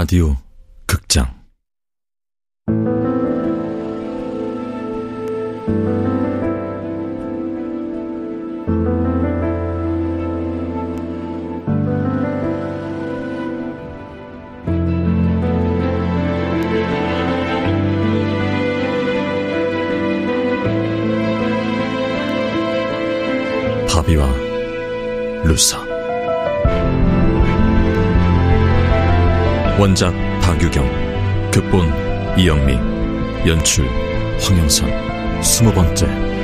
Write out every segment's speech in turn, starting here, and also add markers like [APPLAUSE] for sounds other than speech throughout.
라디오 극장. 바비와 루사 원작 박유경 극본 이영미 연출 황영선 스무 번째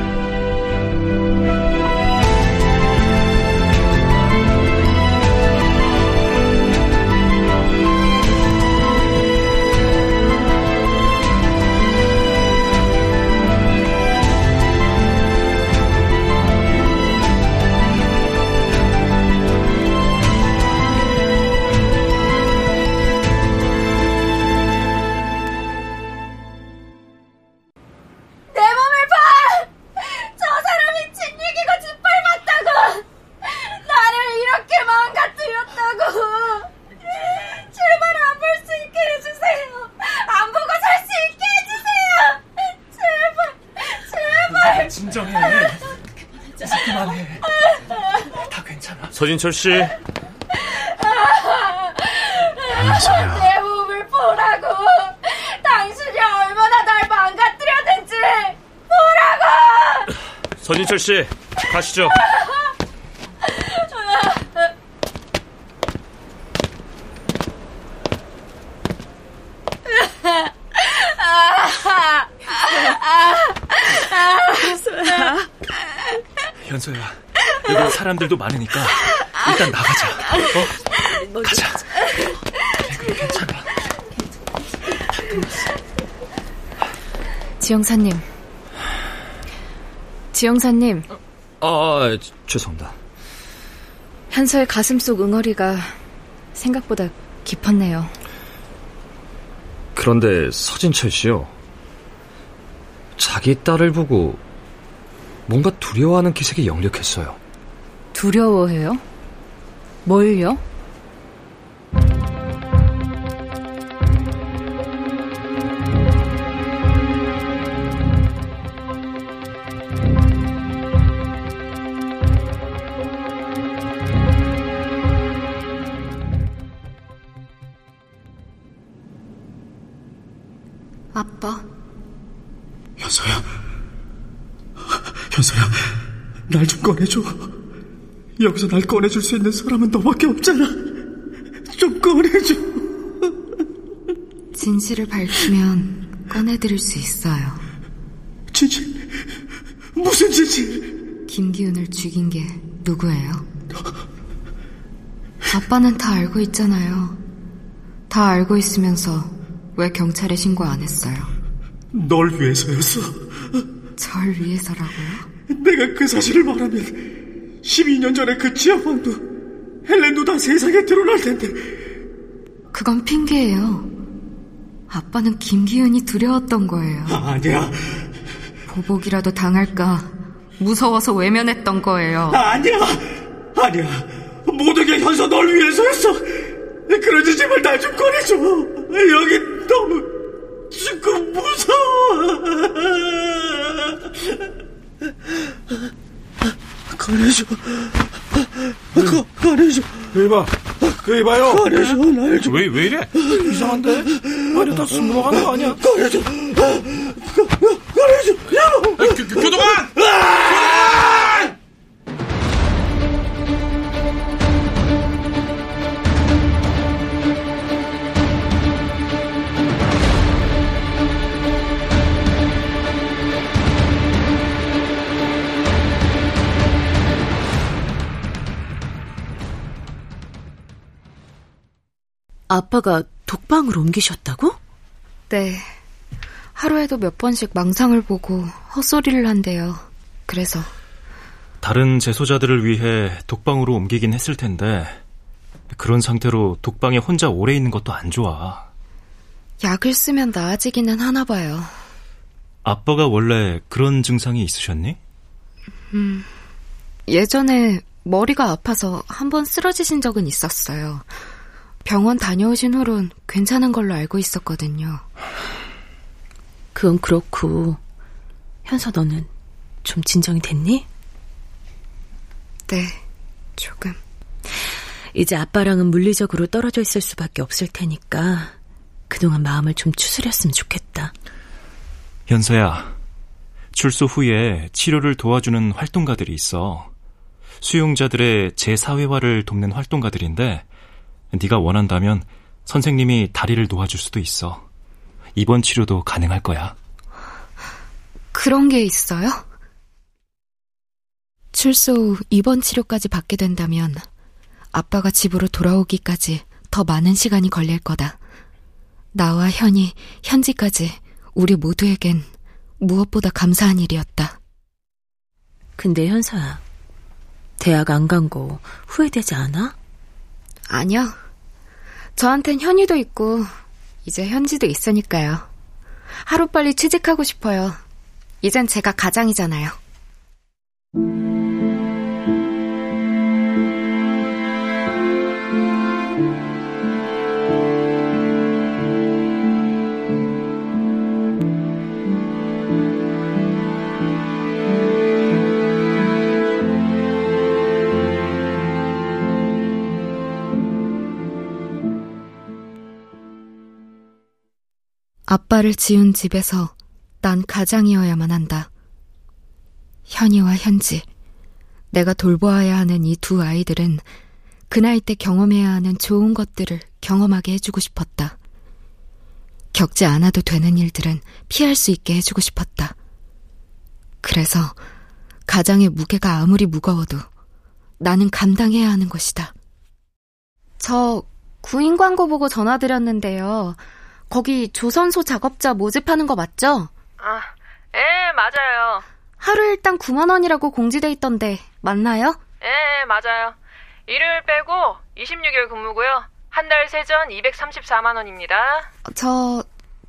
서진철 씨, 현서야. 내 몸을 보라고! 당신이 얼마나 날 망가뜨렸는지 보라고! 서진철 씨, 가시죠. 현서야. 여기 사람들도 많으니까 일단 나가자. 어? 가자. 그래, 그래, 괜찮아. 지영사님. 지영사님, 아, 아, 죄송합니다. 현서의 가슴 속 응어리가 생각보다 깊었네요. 그런데 서진철 씨요. 자기 딸을 보고 뭔가 두려워하는 기색이 역력했어요. 두려워해요? 뭘요? 아빠, 현서야. 현서야, 날 좀 꺼내줘. 여기서 날 꺼내줄 수 있는 사람은 너밖에 없잖아. 좀 꺼내줘. 진실을 밝히면 꺼내드릴 수 있어요. 진실? 무슨 진실? 김기훈을 죽인 게 누구예요? 아빠는 다 알고 있잖아요. 다 알고 있으면서 왜 경찰에 신고 안 했어요? 널 위해서였어. 절 위해서라고요? 내가 그 사실을 말하면 12년 전에 그 지하방도 헬렌도 다 세상에 드러날 텐데. 그건 핑계예요. 아빠는 김기훈이 두려웠던 거예요. 아니야. 보복이라도 당할까 무서워서 외면했던 거예요. 아니야. 아니야. 모든 게 현서 널 위해서였어. 그러지 제발 날 좀 꺼내줘. 여기 너무 죽고 무서워 꺼내줘 꺼, 꺼내줘 이봐. 그 이봐요. 꺼내줘 날 좀 왜, 왜 이래? 이상한데? 아니, 다술 넘어가는 거 아니야? 꺼내줘 꺼내줘 야! 교, 교, 교 아빠가 독방을 옮기셨다고? 네. 하루에도 몇 번씩 망상을 보고 헛소리를 한대요. 그래서 다른 재소자들을 위해 독방으로 옮기긴 했을 텐데, 그런 상태로 독방에 혼자 오래 있는 것도 안 좋아. 약을 쓰면 나아지기는 하나 봐요. 아빠가 원래 그런 증상이 있으셨니? 예전에 머리가 아파서 한 번 쓰러지신 적은 있었어요. 병원 다녀오신 후론 괜찮은 걸로 알고 있었거든요. 그건 그렇고, 현서 너는 좀 진정이 됐니? 네, 조금. 이제 아빠랑은 물리적으로 떨어져 있을 수밖에 없을 테니까, 그동안 마음을 좀 추스렸으면 좋겠다. 현서야, 출소 후에 치료를 도와주는 활동가들이 있어. 수용자들의 재사회화를 돕는 활동가들인데 네가 원한다면 선생님이 다리를 놓아줄 수도 있어. 입원 치료도 가능할 거야. 그런 게 있어요? 출소 후 입원 치료까지 받게 된다면 아빠가 집으로 돌아오기까지 더 많은 시간이 걸릴 거다. 나와 현이, 현지까지 우리 모두에겐 무엇보다 감사한 일이었다. 근데 현서야, 대학 안 간 거 후회되지 않아? 아니요. 저한텐 현이도 있고, 이제 현지도 있으니까요. 하루빨리 취직하고 싶어요. 이젠 제가 가장이잖아요. 아빠를 지은 집에서 난 가장이어야만 한다. 현이와 현지, 내가 돌보아야 하는 이 두 아이들은 그 나이 때 경험해야 하는 좋은 것들을 경험하게 해주고 싶었다. 겪지 않아도 되는 일들은 피할 수 있게 해주고 싶었다. 그래서 가장의 무게가 아무리 무거워도 나는 감당해야 하는 것이다. 저 구인 광고 보고 전화드렸는데요. 거기 조선소 작업자 모집하는 거 맞죠? 아, 예, 맞아요. 하루 일당 9만 원이라고 공지돼 있던데 맞나요? 예, 맞아요. 일요일 빼고 26일 근무고요. 한 달 세전 234만 원입니다. 저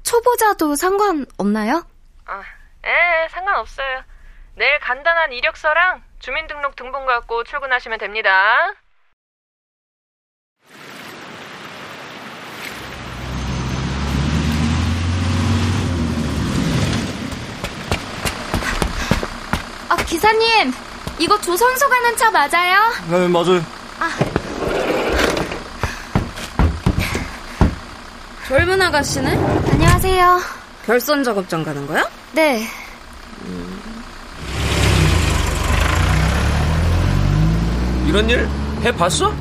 초보자도 상관없나요? 아, 예, 상관없어요. 내일 간단한 이력서랑 주민등록 등본 갖고 출근하시면 됩니다. 아, 기사님! 이거 조선소 가는 차 맞아요? 네, 맞아요. 젊은 아가씨네? 안녕하세요. 결선 작업장 가는 거야? 네. 이런 일 해봤어?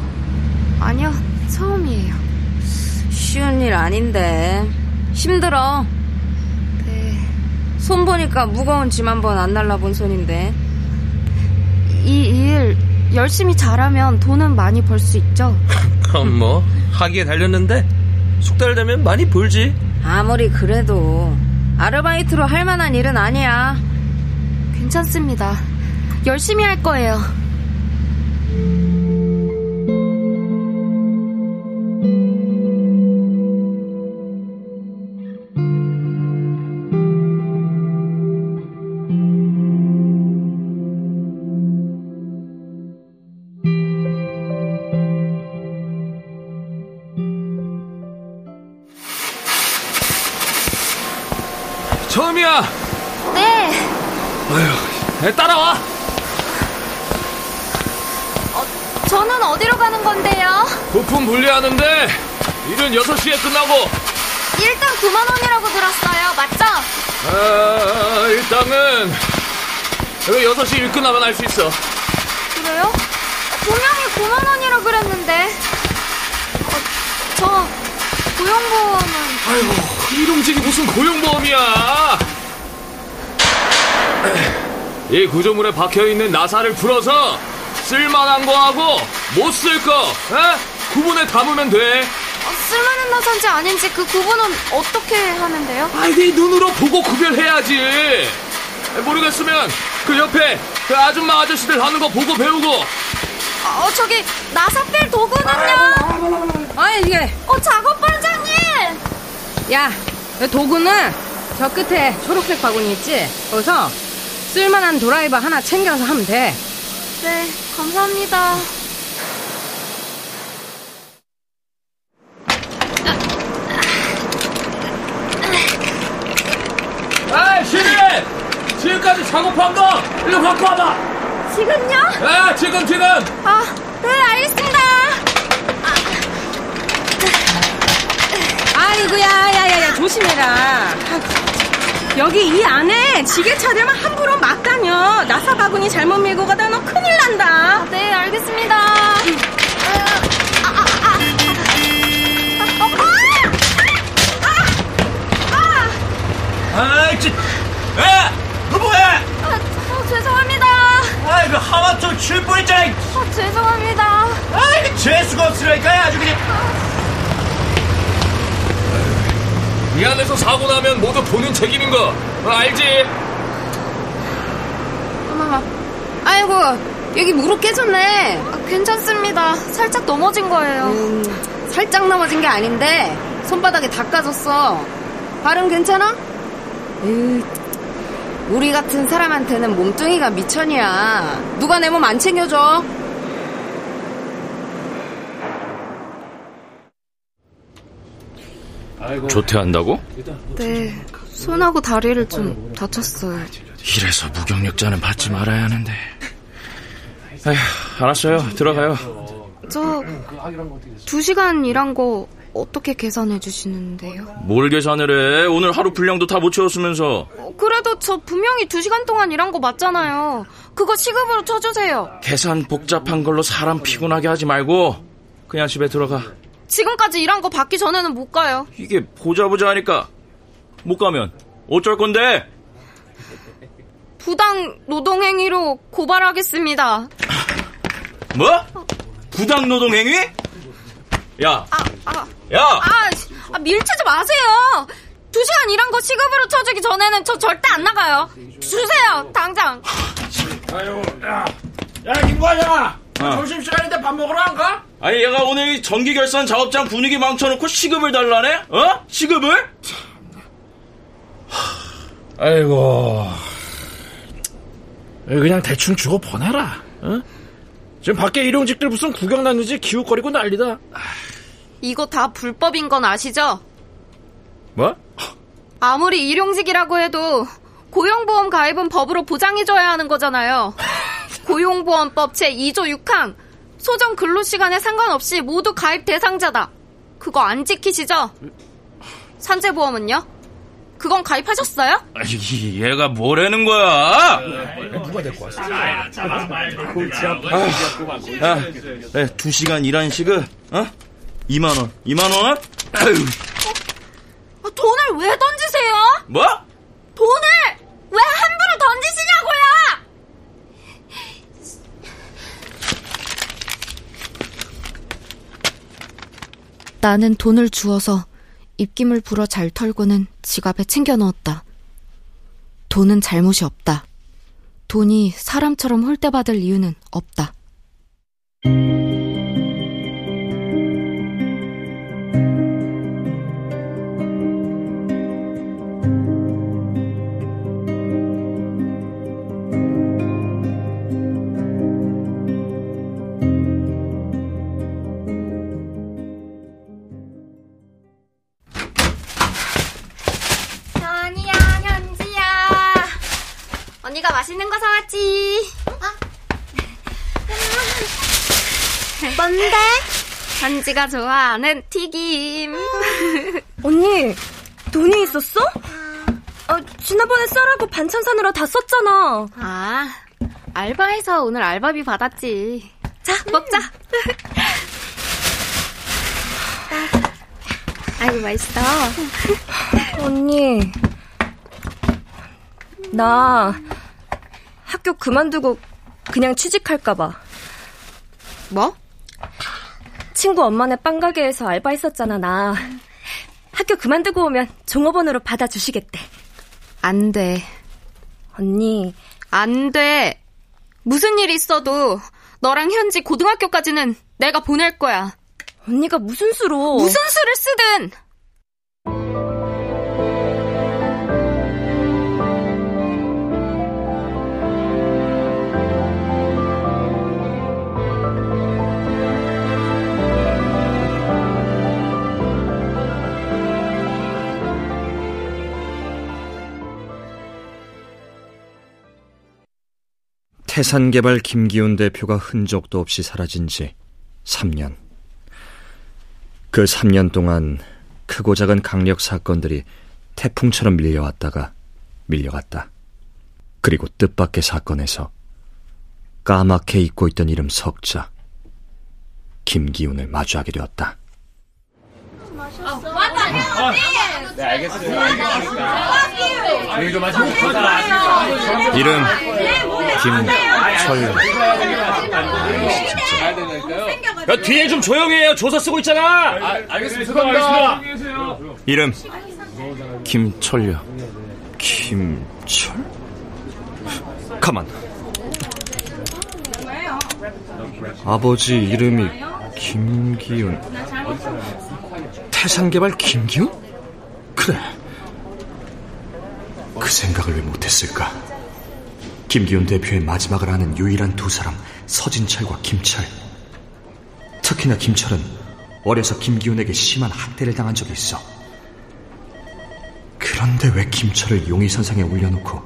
아니요, 처음이에요. 쉬운 일 아닌데. 힘들어. 네. 손 보니까 무거운 짐 한 번 안 날라본 손인데. 이 일 열심히 잘하면 돈은 많이 벌 수 있죠? [LAUGHS] 그럼 뭐 하기에 달렸는데 숙달 되면 많이 벌지. 아무리 그래도 아르바이트로 할 만한 일은 아니야. 괜찮습니다. 열심히 할 거예요. 따라와. 저는 어디로 가는 건데요? 부품 분리하는데 일은 6시에 끝나고 일단 9만 원이라고 들었어요. 맞죠? 아, 일당은 여기 6시 일 끝나면 할수 있어. 그래요? 분명히 9만 원이라 그랬는데. 어, 저 고용보험은 아이고, 이동직이 무슨 고용보험이야. 이 구조물에 박혀있는 나사를 풀어서 쓸만한 거하고 못 쓸 거, 에? 구분해 담으면 돼. 어, 쓸만한 나사인지 아닌지 그 구분은 어떻게 하는데요? 아이, 네 눈으로 보고 구별해야지. 모르겠으면 그 옆에 그 아줌마 아저씨들 하는 거 보고 배우고. 어, 저기 나사 뺄 도구는요? 아, 이게. 어, 작업 반장님! 야, 이 도구는 저 끝에 초록색 바구니 있지? 거기서 쓸만한 드라이버 하나 챙겨서 하면 돼. 네, 감사합니다. 아, 시민! 지금까지 작업한 거 일로 갖고 와봐. 지금요? 아, 지금 지금. 아, 네, 알겠습니다. 아이구야, 야야야, 조심해라. 여기 이 안에 지게차들만 함부로 막 다녀. 나사 바구니 잘못 밀고 가다 너 큰일 난다. 네, 알겠습니다. 아이, 진, 에! 너 뭐해? 아, 어, 죄송합니다. 아이, 그 하마터 칠 뻔했잖아. 어, 죄송합니다. 아이, 그 재수가 없으라니까, 아주 그냥. 이 안에서 사고 나면 모두 본인 책임인 거 어, 알지? 어머머. 아이고, 여기 무릎 깨졌네. 아, 괜찮습니다. 살짝 넘어진 거예요. 음, 살짝 넘어진 게 아닌데 손바닥에 닦아졌어. 발은 괜찮아? 에이, 우리 같은 사람한테는 몸뚱이가 미천이야. 누가 내 몸 안 챙겨줘? 조퇴한다고? 네, 손하고 다리를 좀 다쳤어요. 이래서 무경력자는 받지 말아야 하는데. 에휴, 알았어요. 들어가요. 저, 두 시간 일한 거 어떻게 계산해 주시는데요? 뭘 계산을 해? 오늘 하루 분량도 다 못 채웠으면서. 어, 그래도 저 분명히 두 시간 동안 일한 거 맞잖아요. 그거 시급으로 쳐주세요. 계산 복잡한 걸로 사람 피곤하게 하지 말고 그냥 집에 들어가. 지금까지 일한 거 받기 전에는 못 가요. 이게 보자 보자 하니까 못 가면 어쩔 건데? 부당 노동행위로 고발하겠습니다. 뭐? 부당 노동 행위? 야, 아, 아, 야, 아, 아, 밀치지 마세요. 두 시간 일한 거 시급으로 쳐주기 전에는 저 절대 안 나가요. 주세요, 당장. 아유, 야, 야, 김과장. 어. 점심 시간인데 밥 먹으러 안 가? 아니 얘가 오늘 전기 결산 작업장 분위기 망쳐놓고 시급을 달라네? 어? 시급을? 아이고. 그냥 대충 주고 보내라. 어? 지금 밖에 일용직들 무슨 구경 다니지 기웃거리고 난리다. 이거 다 불법인 건 아시죠? 뭐? 아무리 일용직이라고 해도 고용보험 가입은 법으로 보장해줘야 하는 거잖아요. [LAUGHS] 고용보험법 제2조 6항 소정 근로 시간에 상관없이 모두 가입 대상자다. 그거 안 지키시죠? 산재보험은요? 그건 가입하셨어요? 아이, 얘가 뭐라는 거야? 누가 데리고 왔어? 야, 네, 두 시간 일한 시급, 어? 2만 원, 2만 원? 아, 돈을 왜 던지세요? 뭐? 돈을 왜 함부로 던지시냐고요? 나는 돈을 주어서 입김을 불어 잘 털고는 지갑에 챙겨 넣었다. 돈은 잘못이 없다. 돈이 사람처럼 홀대받을 이유는 없다. 현지가 좋아하는 튀김. [LAUGHS] 언니, 돈이 있었어? 아, 지난번에 쌀하고 반찬 사느라 다 썼잖아. 아, 알바해서 오늘 알바비 받았지. 자, 먹자. [LAUGHS] 아이고, 맛있어. 언니, 나 학교 그만두고 그냥 취직할까봐. 뭐? 친구 엄마네 빵가게에서 알바했었잖아, 나. 학교 그만두고 오면 종업원으로 받아주시겠대. 안 돼. 언니, 안 돼. 무슨 일 있어도 너랑 현지 고등학교까지는 내가 보낼 거야. 언니가 무슨 수로. 무슨 수를 쓰든 태산개발 김기훈 대표가 흔적도 없이 사라진 지 3년. 그 3년 동안 크고 작은 강력 사건들이 태풍처럼 밀려왔다가 밀려갔다. 그리고 뜻밖의 사건에서 까맣게 잊고 있던 이름 석자, 김기훈을 마주하게 되었다. 네, 알겠습니다. 이름 김철. 야, 뒤에 좀 조용히 해요. 조사 쓰고 있잖아. 아, 알겠습니다. 죄송합니다. 이름 김철려. 김철? 가만. 아버지 이름이 김기훈. 태산개발 김기훈? 그래. 그 생각을 왜 못했을까? 김기훈 대표의 마지막을 아는 유일한 두 사람, 서진철과 김철. 특히나 김철은 어려서 김기훈에게 심한 학대를 당한 적이 있어. 그런데 왜 김철을 용의선상에 올려놓고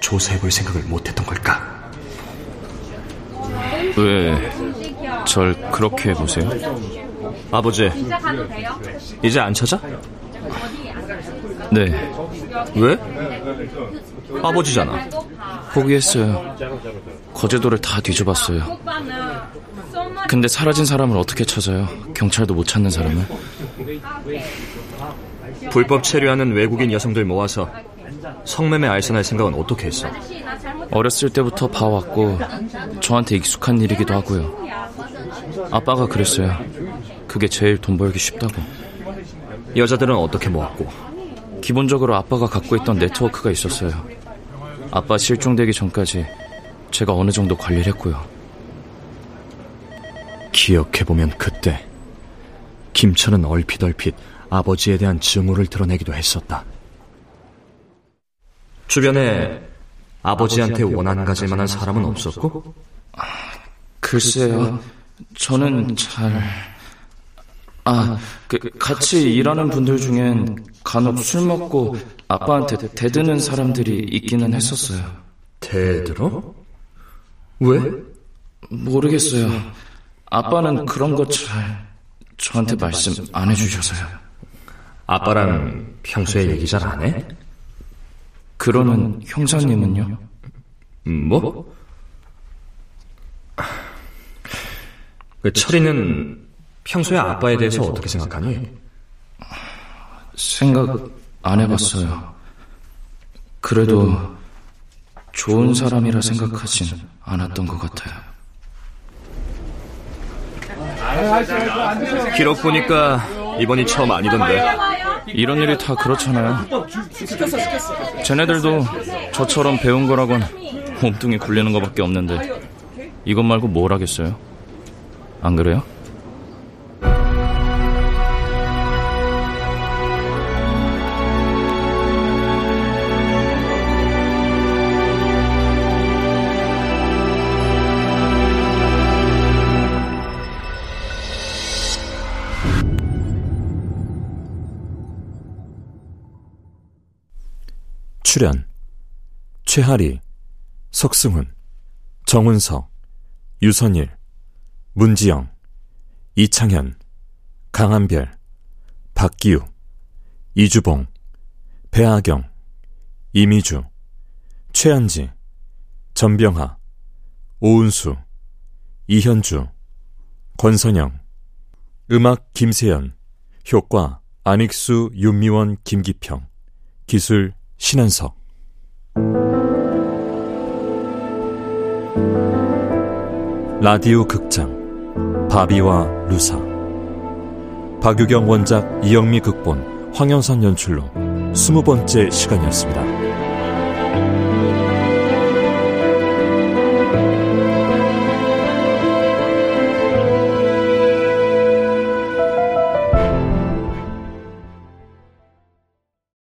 조사해볼 생각을 못했던 걸까? 왜 절 그렇게 보세요? 아버지, 이제 안 찾아? 네. 왜? 아버지잖아. 포기했어요. 거제도를 다 뒤져봤어요. 근데 사라진 사람을 어떻게 찾아요? 경찰도 못 찾는 사람을? 불법 체류하는 외국인 여성들 모아서 성매매 알선할 생각은 어떻게 했어? 어렸을 때부터 봐왔고 저한테 익숙한 일이기도 하고요. 아빠가 그랬어요. 그게 제일 돈 벌기 쉽다고. 여자들은 어떻게 모았고? 기본적으로 아빠가 갖고 있던 네트워크가 있었어요. 아빠 실종되기 전까지 제가 어느 정도 관리를 했고요. 기억해보면 그때 김철은 얼핏얼핏 아버지에 대한 증오를 드러내기도 했었다. 주변에 아버지한테 원한 가질 만한 사람은 없었고? 글쎄요. 저는 잘... 아, 그, 같이 일하는 분들 중엔 간혹 술 먹고 아빠한테 대드는 사람들이 있기는 했었어요. 대들어? 왜? 모르겠어요. 아빠는 그런 거 잘 저한테 말씀 안 해주셔서요. 아빠랑 평소에 얘기 잘 안 해? 그러는 형사님은요? 뭐? 그 철이는 평소에 아빠에 대해서 어떻게 생각하니? 생각 안 해봤어요. 그래도 좋은 사람이라 생각하진 않았던 것 같아요. 기록 보니까 이번이 처음 아니던데. 이런 일이 다 그렇잖아요. 쟤네들도 저처럼 배운 거라곤 몸뚱이 굴리는 것밖에 없는데 이것 말고 뭘 하겠어요? 안 그래요? 출연 최하리, 석승훈, 정은석, 유선일, 문지영, 이창현, 강한별, 박기우, 이주봉, 배아경, 이미주, 최한지, 전병하, 오은수, 이현주, 권선영, 음악 김세연, 효과 안익수, 윤미원, 김기평, 기술 신한석 라디오 극장 바비와 루사 박유경 원작 이영미 극본 황영선 연출로 스무 번째 시간이었습니다.